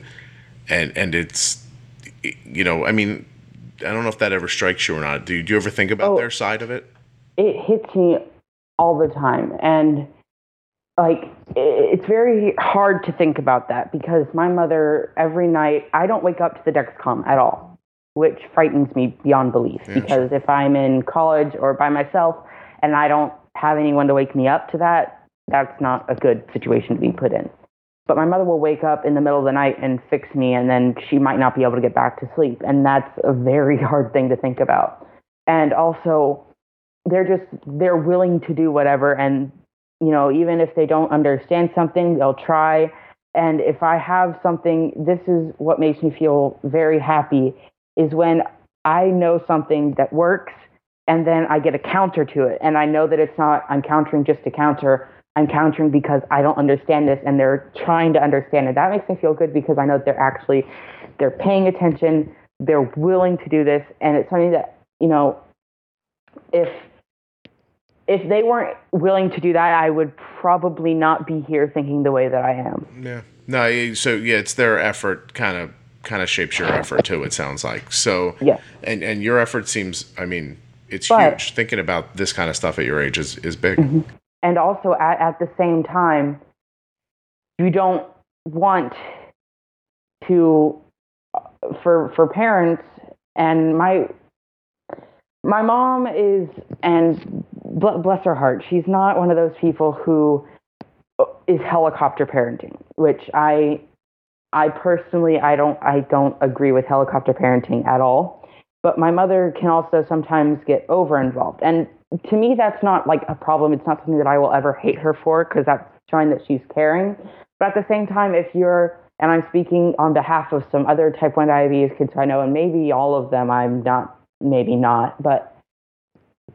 and and it's, you know, I mean, I don't know if that ever strikes you or not. Do you, do you ever think about oh, their side of it? It hits me all the time, and like it's very hard to think about that because my mother every night I don't wake up to the Dexcom at all, which frightens me beyond belief. Yeah, because if I'm in college or by myself and I don't have anyone to wake me up to that, that's not a good situation to be put in. But my mother will wake up in the middle of the night and fix me, and then she might not be able to get back to sleep. And that's a very <laughs> hard thing to think about. And also, they're just, they're willing to do whatever. And, you know, even if they don't understand something, they'll try. And if I have something, this is what makes me feel very happy is when I know something that works and then I get a counter to it. And I know that it's not, I'm countering just to counter. I'm countering because I don't understand this and they're trying to understand it. That makes me feel good because I know they're actually, they're paying attention. They're willing to do this. And it's something that, you know, if, if they weren't willing to do that, I would probably not be here thinking the way that I am. Yeah. No, so yeah, it's their effort kind of kind of shapes your effort too. It sounds like so. Yeah. And and your effort seems, I mean, it's but, huge. Thinking about this kind of stuff at your age is, is big. Mm-hmm. And also at, at the same time, you don't want to for for parents and my my mom is and bless her heart she's not one of those people who is helicopter parenting which i i personally i don't i don't agree with helicopter parenting at all but my mother can also sometimes get over involved. And to me, that's not like a problem. It's not something that I will ever hate her for because that's showing that she's caring. But at the same time, if you're, and I'm speaking on behalf of some other type 1 diabetes kids I know, and maybe all of them, I'm not, maybe not, but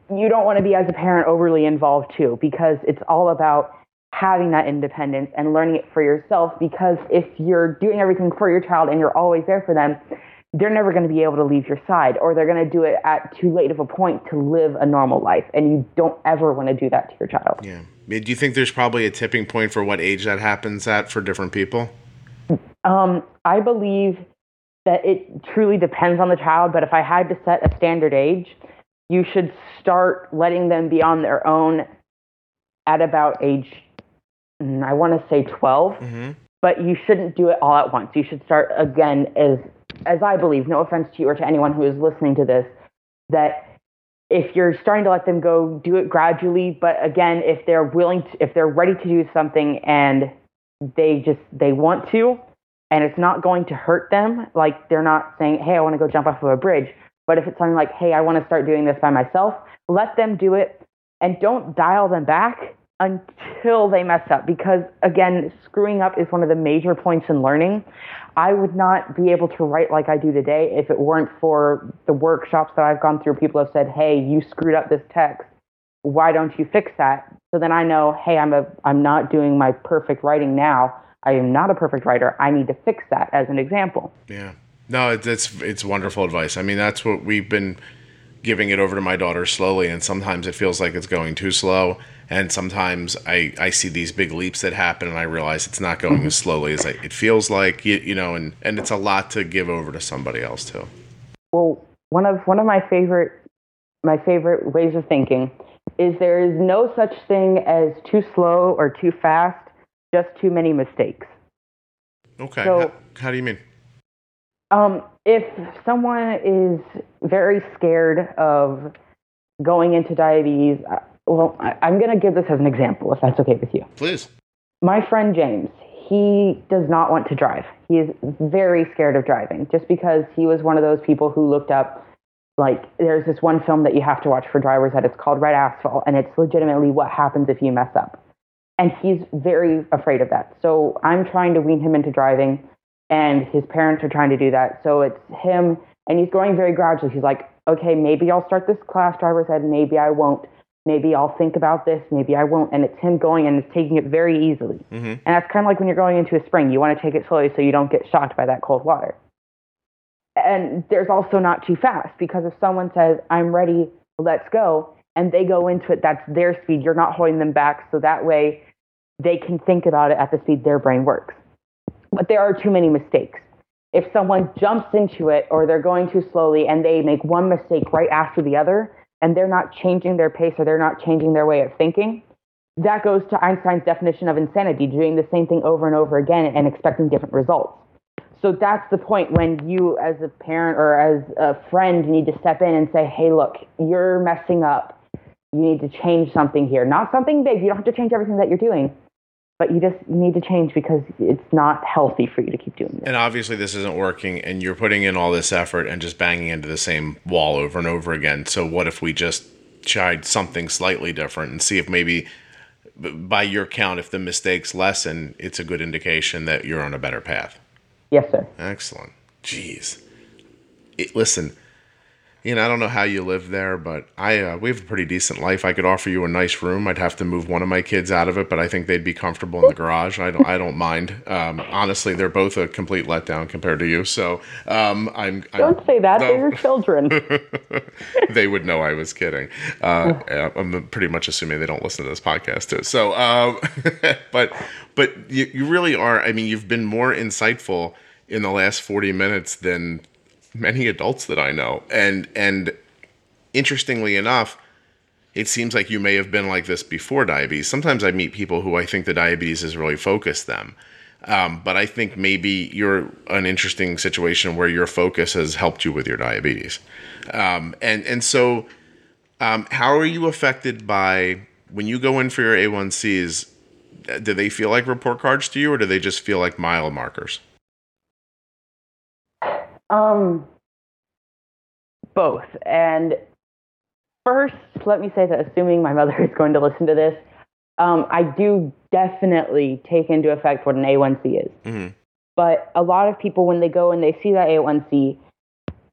you don't want to be as a parent overly involved too because it's all about having that independence and learning it for yourself because if you're doing everything for your child and you're always there for them they're never going to be able to leave your side or they're going to do it at too late of a point to live a normal life and you don't ever want to do that to your child. Yeah. Do you think there's probably a tipping point for what age that happens at for different people? Um, i believe that it truly depends on the child but if i had to set a standard age you should start letting them be on their own at about age mm, i want to say 12 mm-hmm. but you shouldn't do it all at once. You should start again as as I believe, no offense to you or to anyone who is listening to this, that if you're starting to let them go, do it gradually. But again, if they're willing to, if they're ready to do something and they just, they want to, and it's not going to hurt them, like they're not saying, hey, I want to go jump off of a bridge. But if it's something like, hey, I want to start doing this by myself, let them do it and don't dial them back until they mess up because again screwing up is one of the major points in learning i would not be able to write like i do today if it weren't for the workshops that i've gone through. People have said hey you screwed up this text. Why don't you fix that? So then i know hey i'm a i'm not doing my perfect writing now. I am not a perfect writer. I need to fix that as an example. Yeah. No it's it's, wonderful advice. I mean that's what we've been giving it over to my daughter slowly, and sometimes it feels like it's going too slow. And sometimes I, I see these big leaps that happen, and I realize it's not going as slowly as I, it feels like. You, you know, and, and it's a lot to give over to somebody else too. Well, one of one of my favorite my favorite ways of thinking is there is no such thing as too slow or too fast, just too many mistakes. Okay. So, how, how do you mean? Um, if someone is very scared of going into diabetes, well, I, I'm going to give this as an example, if that's okay with you. Please. My friend James, he does not want to drive. He is very scared of driving just because he was one of those people who looked up like there's this one film that you have to watch for drivers that it's called Red Asphalt and it's legitimately what happens if you mess up. And he's very afraid of that. So I'm trying to wean him into driving and his parents are trying to do that. So it's him and he's going very gradually. He's like, okay, maybe I'll start this class driver's ed, maybe I won't. Maybe I'll think about this, maybe I won't. And it's him going and it's taking it very easily. Mm-hmm. And that's kind of like when you're going into a spring. You want to take it slowly so you don't get shocked by that cold water and there's also not too fast because if someone says, I'm ready, let's go, and they go into it, that's their speed. You're not holding them back. So that way they can think about it at the speed their brain works. But there are too many mistakes. If someone jumps into it or they're going too slowly and they make one mistake right after the other and they're not changing their pace or they're not changing their way of thinking, that goes to Einstein's definition of insanity, doing the same thing over and over again and expecting different results. So that's the point when you, as a parent or as a friend, need to step in and say, hey, look, you're messing up. You need to change something here. Not something big. You don't have to change everything that you're doing, but you just need to change because it's not healthy for you to keep doing this. And obviously, this isn't working, and you're putting in all this effort and just banging into the same wall over and over again. So, what if we just tried something slightly different and see if maybe by your count, if the mistakes lessen, it's a good indication that you're on a better path. Yes, sir. Excellent. Jeez. It, listen, you know, I don't know how you live there, but I uh, we have a pretty decent life. I could offer you a nice room. I'd have to move one of my kids out of it, but I think they'd be comfortable in the garage. I don't I don't mind. Um, honestly, they're both a complete letdown compared to you. So um, I'm, I'm don't say that. No. They're your <laughs> children. <laughs> they would know I was kidding. Uh, I'm pretty much assuming they don't listen to this podcast too. So, um, <laughs> but but you, you really are. I mean, you've been more insightful in the last 40 minutes than many adults that I know. And and interestingly enough, it seems like you may have been like this before diabetes. Sometimes I meet people who I think the diabetes has really focused them. Um, but I think maybe you're an interesting situation where your focus has helped you with your diabetes. Um, and and so, um, how are you affected by when you go in for your A1Cs? Do they feel like report cards to you, or do they just feel like mile markers? Um, both. And first, let me say that assuming my mother <laughs> is going to listen to this, um, I do definitely take into effect what an A1C is. Mm-hmm. But a lot of people, when they go and they see that A1C,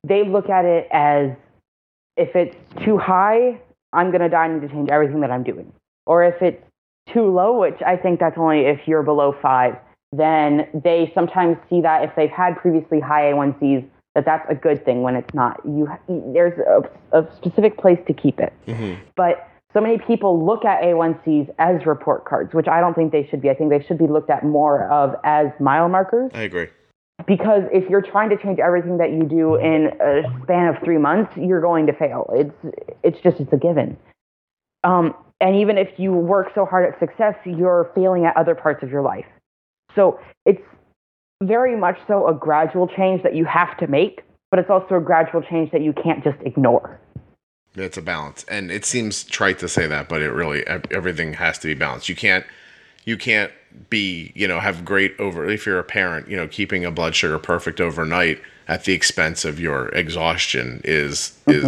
they look at it as if it's too high, I'm going to die and need to change everything that I'm doing. Or if it's too low, which I think that's only if you're below five, then they sometimes see that if they've had previously high A1Cs, that that's a good thing when it's not. You there's a, a specific place to keep it. Mm-hmm. But so many people look at A1Cs as report cards, which I don't think they should be. I think they should be looked at more of as mile markers. I agree. Because if you're trying to change everything that you do in a span of three months, you're going to fail. It's it's just it's a given. Um, and even if you work so hard at success, you're failing at other parts of your life. So it's very much so a gradual change that you have to make, but it's also a gradual change that you can't just ignore. It's a balance, and it seems trite to say that, but it really everything has to be balanced. You can't you can't be you know have great over if you're a parent you know keeping a blood sugar perfect overnight at the expense of your exhaustion is mm-hmm.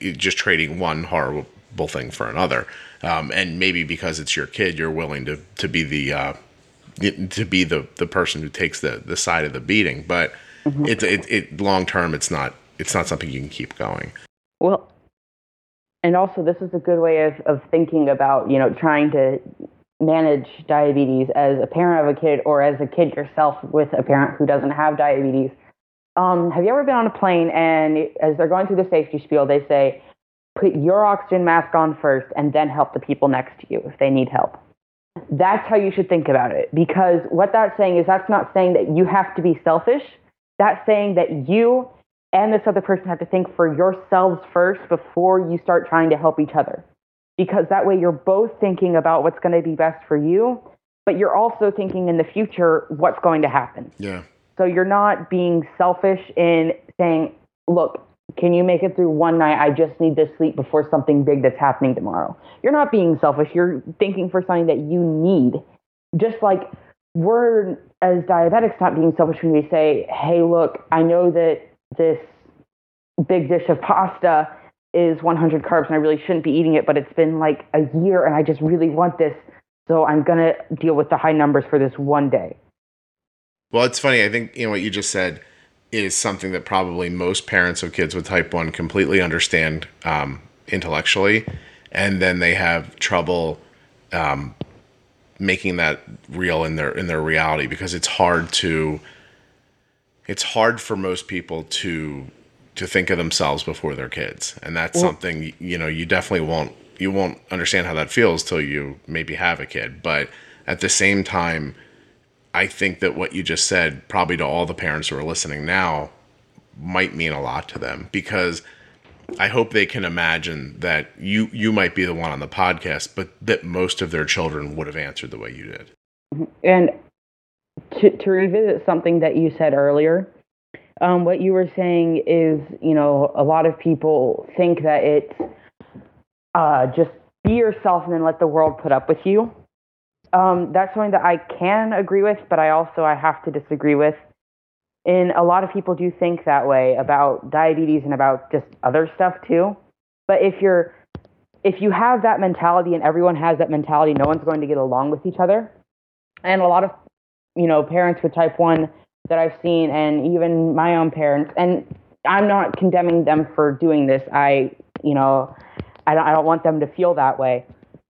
is just trading one horrible thing for another um, and maybe because it's your kid you're willing to to be the uh, to be the the person who takes the the side of the beating. But mm-hmm. it, it it long term, it's not it's not something you can keep going. Well, and also this is a good way of of thinking about you know trying to manage diabetes as a parent of a kid or as a kid yourself with a parent who doesn't have diabetes. Um, have you ever been on a plane and as they're going through the safety spiel, they say, put your oxygen mask on first and then help the people next to you if they need help. That's how you should think about it because what that's saying is that's not saying that you have to be selfish. That's saying that you and this other person have to think for yourselves first before you start trying to help each other. Because that way you're both thinking about what's going to be best for you, but you're also thinking in the future what's going to happen. Yeah. So you're not being selfish in saying, look, can you make it through one night? I just need to sleep before something big that's happening tomorrow. You're not being selfish. You're thinking for something that you need. Just like we're, as diabetics, not being selfish when we say, hey, look, I know that this big dish of pasta is 100 carbs and I really shouldn't be eating it, but it's been like a year and I just really want this. So I'm going to deal with the high numbers for this one day. Well, it's funny. I think, you know, what you just said is something that probably most parents of kids with type 1 completely understand um, intellectually. And then they have trouble um, making that real in their in their reality because it's hard to it's hard for most people to to think of themselves before their kids and that's well, something you know you definitely won't you won't understand how that feels till you maybe have a kid but at the same time i think that what you just said probably to all the parents who are listening now might mean a lot to them because i hope they can imagine that you you might be the one on the podcast but that most of their children would have answered the way you did and to, to revisit something that you said earlier, um, what you were saying is, you know, a lot of people think that it's uh, just be yourself and then let the world put up with you. Um, that's something that I can agree with, but I also I have to disagree with. And a lot of people do think that way about diabetes and about just other stuff too. But if you're if you have that mentality and everyone has that mentality, no one's going to get along with each other. And a lot of you know, parents with type 1 that I've seen, and even my own parents. And I'm not condemning them for doing this. I, you know, I don't, I don't want them to feel that way.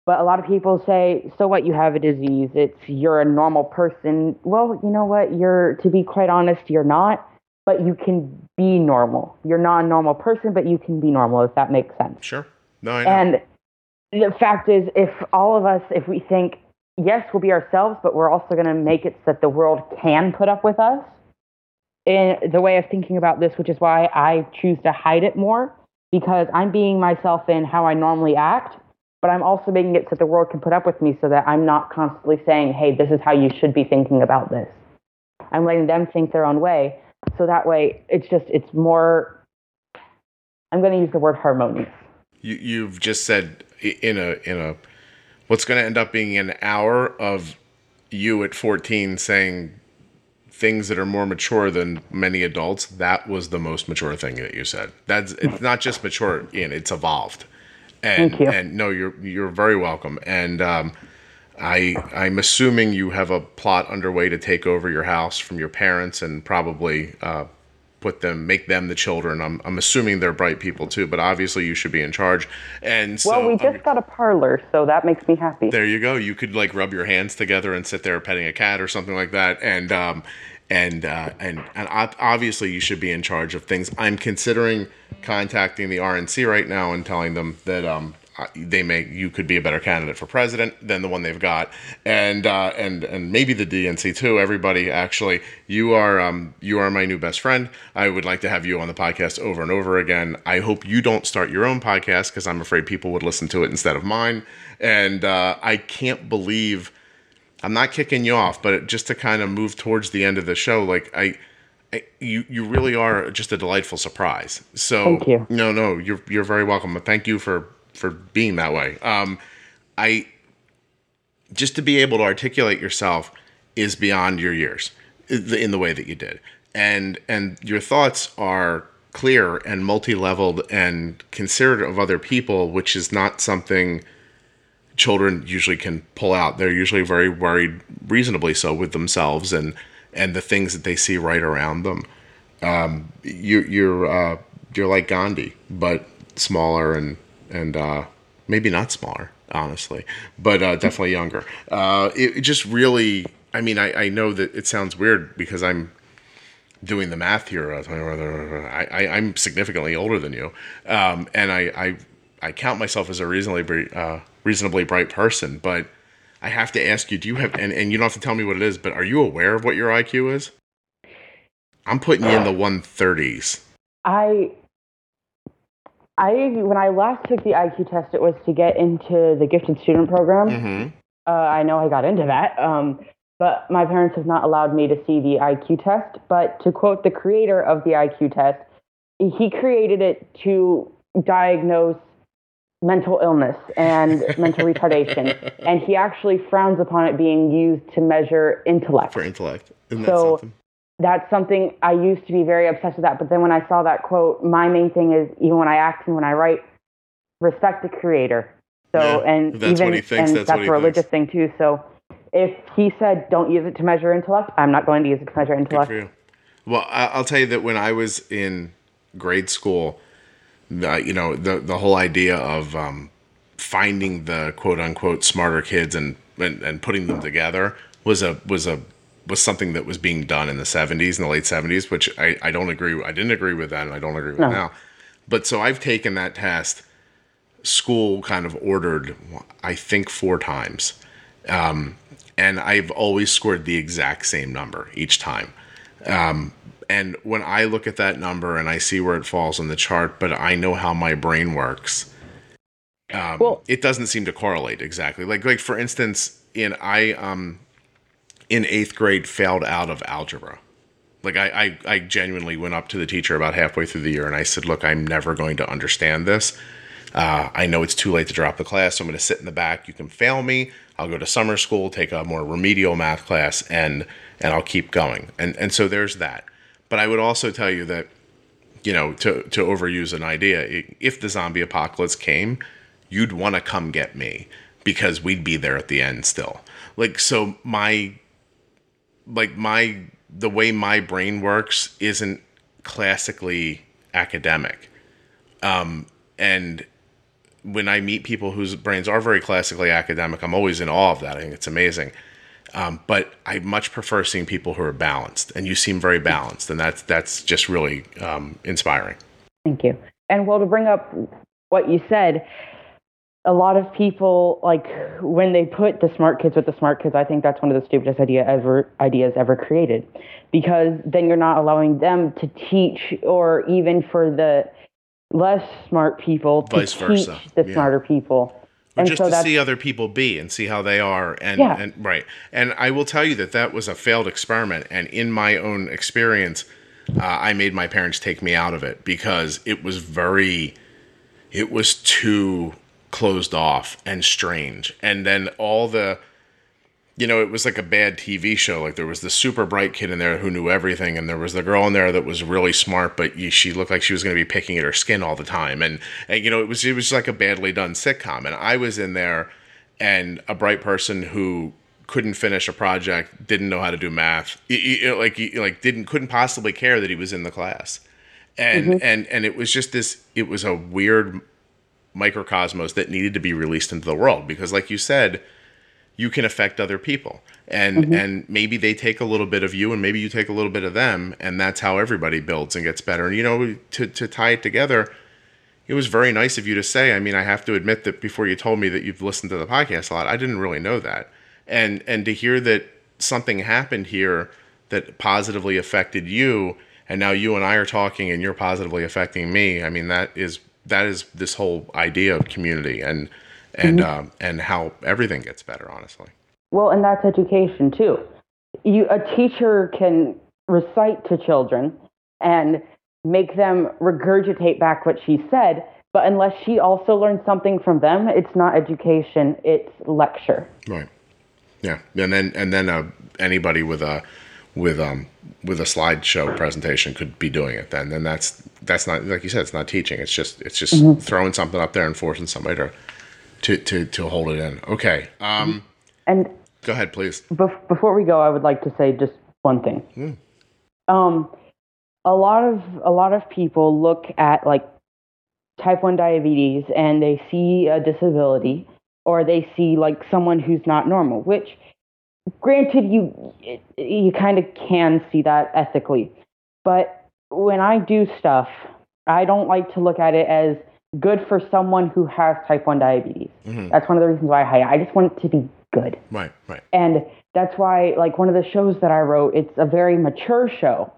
But a lot of people say, so what, you have a disease. It's, you're a normal person. Well, you know what? You're, to be quite honest, you're not, but you can be normal. You're not a normal person, but you can be normal, if that makes sense. Sure. No, I know. And the fact is, if all of us, if we think, yes, we'll be ourselves, but we're also going to make it so that the world can put up with us. In the way of thinking about this, which is why I choose to hide it more, because I'm being myself in how I normally act, but I'm also making it so the world can put up with me so that I'm not constantly saying, hey, this is how you should be thinking about this. I'm letting them think their own way. So that way, it's just, it's more, I'm going to use the word harmonious. You, you've just said in a, in a, what's going to end up being an hour of you at 14 saying things that are more mature than many adults that was the most mature thing that you said that's it's not just mature ian it's evolved and Thank you. and no you're you're very welcome. And um, i i'm assuming you have a plot underway to take over your house from your parents and probably uh, put them make them the children. I'm, I'm assuming they're bright people too but obviously you should be in charge. And so well we just got a parlor so that makes me happy. There you go. You could like rub your hands together and sit there petting a cat or something like that. And um and uh, and and obviously you should be in charge of things i'm considering contacting the rnc right now and telling them that um they may you could be a better candidate for president than the one they've got, and uh, and and maybe the DNC too. Everybody, actually, you are um, you are my new best friend. I would like to have you on the podcast over and over again. I hope you don't start your own podcast because I'm afraid people would listen to it instead of mine. And uh, I can't believe I'm not kicking you off, but just to kind of move towards the end of the show, like I you you really are just a delightful surprise. So thank you. No, no, you're you're very welcome. Thank you for for being that way. Um, I just to be able to articulate yourself is beyond your years in the way that you did, and and your thoughts are clear and multi-leveled and considerate of other people, which is not something children usually can pull out. They're usually very worried, reasonably so, with themselves and and the things that they see right around them. Um, you, you're uh, you're like Gandhi, but smaller and and uh, maybe not smaller, honestly, but uh, definitely younger. Uh, it, it, just really, I mean, I, I know that it sounds weird because I'm doing the math here. I, am significantly older than you, um, and I, I I count myself as a reasonably uh, reasonably bright person, but I have to ask you, do you have and, and you don't have to tell me what it is, but are you aware of what your IQ is? I'm putting you in the 130s. I I when I last took the IQ test, it was to get into the gifted student program. Mm-hmm. Uh, I know I got into that, um, but my parents have not allowed me to see the IQ test. But to quote the creator of the IQ test, he created it to diagnose mental illness and <laughs> mental retardation, and he actually frowns upon it being used to measure intellect. For intellect, isn't So- that something? that's something I used to be very obsessed with that. But then when I saw that quote, my main thing is even when I act and when I write, respect the creator. So Yeah, and that's even what he thinks, and that's what a religious thing too. So if he said don't use it to measure intellect, I'm not going to use it to measure intellect. Well, I'll tell you that when I was in grade school, the, you know, the the whole idea of um, finding the quote unquote smarter kids and, and and putting them together was a was a was something that was being done in the 70s in the late 70s which I, I don't agree with. I didn't agree with that and I don't agree with No. now. But so I've taken that test school kind of ordered I think four times. Um, and I've always scored the exact same number each time. Um, and when I look at that number and I see where it falls on the chart, but I know how my brain works, um, Well- it doesn't seem to correlate exactly. Like, like for instance, in I um, in eighth grade failed out of algebra. Like I, I, I genuinely went up to the teacher about halfway through the year and I said, "Look, I'm never going to understand this. Uh, I know it's too late to drop the class, so I'm going to sit in the back. You can fail me. I'll go to summer school, take a more remedial math class, and and I'll keep going. And and so there's that. But I would also tell you that, you know, to to overuse an idea, if the zombie apocalypse came, you'd want to come get me because we'd be there at the end still. Like so, my like my the way my brain works isn't classically academic. Um and when i meet people whose brains are very classically academic i'm always in awe of that. I think it's amazing um, but i much prefer seeing people who are balanced and you seem very balanced and that's that's just really um, inspiring Thank you. And well, to bring up what you said, a lot of people like when they put the smart kids with the smart kids. I think that's one of the stupidest idea ever ideas ever created, because then you're not allowing them to teach, or even for the less smart people to Vice teach versa, the yeah. smarter people. Or and just so to see other people be and see how they are and, Yeah. and right. And i will tell you that that was a failed experiment. And in my own experience uh, i made my parents take me out of it because it was very it was too closed off and strange. And then all the you know it was like a bad tv show. Like there was the super bright kid in there who knew everything and there was the girl in there that was really smart but she looked like she was going to be picking at her skin all the time. And, and you know it was it was like a badly done sitcom. And i was in there and a bright person who couldn't finish a project didn't know how to do math y- y- like y- like didn't couldn't possibly care that he was in the class. And mm-hmm. and and it was just this it was a weird microcosmos that needed to be released into the world because like you said you can affect other people. And mm-hmm. and maybe they take a little bit of you and maybe you take a little bit of them and that's how everybody builds and gets better. And you know to to tie it together it was very nice of you to say i mean i have to admit that before you told me that you've listened to the podcast a lot i didn't really know that. And and to hear that something happened here that positively affected you and now you and i are talking and you're positively affecting me i mean that is that is this whole idea of community. And and um, and how everything gets better honestly Well, and that's education too. You, a teacher can recite to children and make them regurgitate back what she said, but unless she also learns something from them, it's not education, it's lecture. Right. Yeah, and then and then uh, anybody with a with um with a slideshow presentation could be doing it. Then then that's that's not like you said. It's not teaching. It's just it's just throwing something up there and forcing somebody to to to, to hold it in. Okay. Um. And Go ahead, please. bef- before we go, I would like to say just one thing. Mm. Um, a lot of a lot of people look at like type one diabetes and they see a disability or they see like someone who's not normal. Which, granted, you you kind of can see that ethically, but when I do stuff, I don't like to look at it as good for someone who has type 1 diabetes. Mm-hmm. That's one of the reasons why I, I just want it to be good. Right, right. And that's why, like, one of the shows that I wrote, it's a very mature show.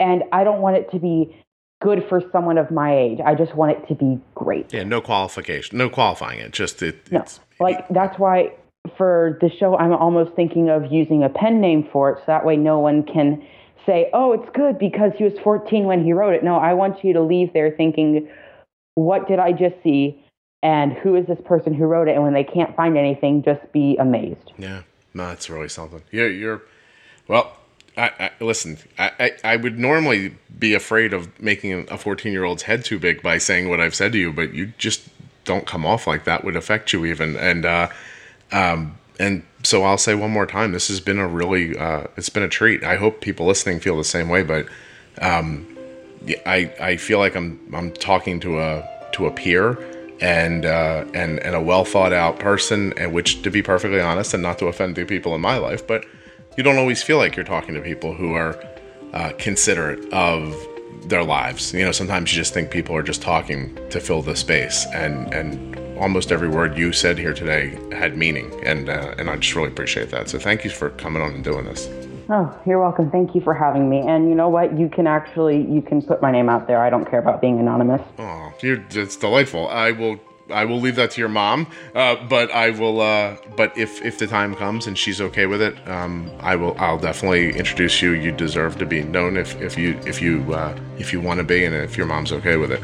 And I don't want it to be good for someone of my age. I just want it to be great. Yeah, no qualification, no qualifying it. Just it, No, it's like that's why for the show, I'm almost thinking of using a pen name for it, so that way no one can say, "Oh, it's good because he was 14 when he wrote it." No, I want you to leave there thinking, "What did I just see?" And who is this person who wrote it? And when they can't find anything, just be amazed. Yeah, no, that's really something. You're, you're well. I, I listen. I, I, I would normally be afraid of making a 14 year old's head too big by saying what I've said to you, but you just don't come off like that would affect you even. And uh, um, and so I'll say one more time, this has been a really, uh, it's been a treat. I hope people listening feel the same way, but um, yeah, I I feel like I'm I'm talking to a to a peer and uh, and and a well thought out person, and which to be perfectly honest, and not to offend the people in my life, but you don't always feel like you're talking to people who are uh, considerate of their lives. You know, sometimes you just think people are just talking to fill the space, and and almost every word you said here today had meaning, and uh, and I just really appreciate that. So thank you for coming on and doing this. Oh, you're welcome. Thank you for having me. And you know what? You can actually you can put my name out there. I don't care about being anonymous. Oh, you're, it's delightful. I will I will leave that to your mom, uh, but I will. Uh, but if if the time comes and she's okay with it, um, I will. I'll definitely introduce you. You deserve to be known if if you if you uh, if you want to be, and if your mom's okay with it.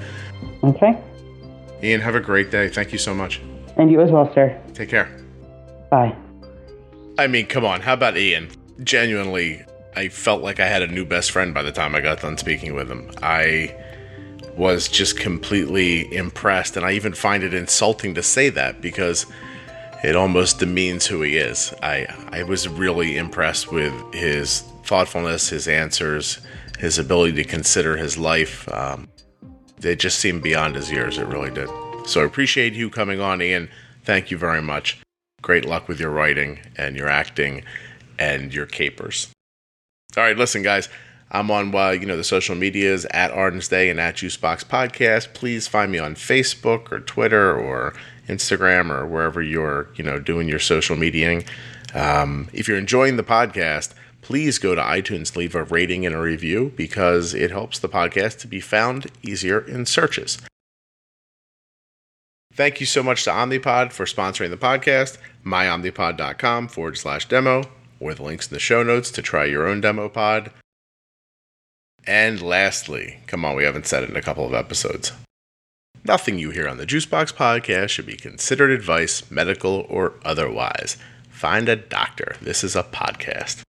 Okay. Ian, have a great day. Thank you so much. And you as well, sir. Take care. Bye. I mean, come on. How about Ian? Genuinely, I felt like I had a new best friend by the time I got done speaking with him. I was just completely impressed, and I even find it insulting to say that because it almost demeans who he is. I I was really impressed with his thoughtfulness, his answers, his ability to consider his life. Um, they just seemed beyond his years. It really did. So I appreciate you coming on, Ian. Thank you very much. Great luck with your writing and your acting and your capers. All right, listen, guys. I'm on, uh, you know, the social medias at Arden's Day and at Juicebox Podcast. Please find me on Facebook or Twitter or Instagram or wherever you're, you know, doing your social mediaing. Um, if you're enjoying the podcast, please go to iTunes, leave a rating and a review because it helps the podcast to be found easier in searches. Thank you so much to Omnipod for sponsoring the podcast. MyOmnipod.com forward slash demo, the links in the show notes to try your own demo pod. And lastly, come on, we haven't said it in a couple of episodes. Nothing you hear on the Juicebox podcast should be considered advice, medical or otherwise. Find a doctor. This is a podcast.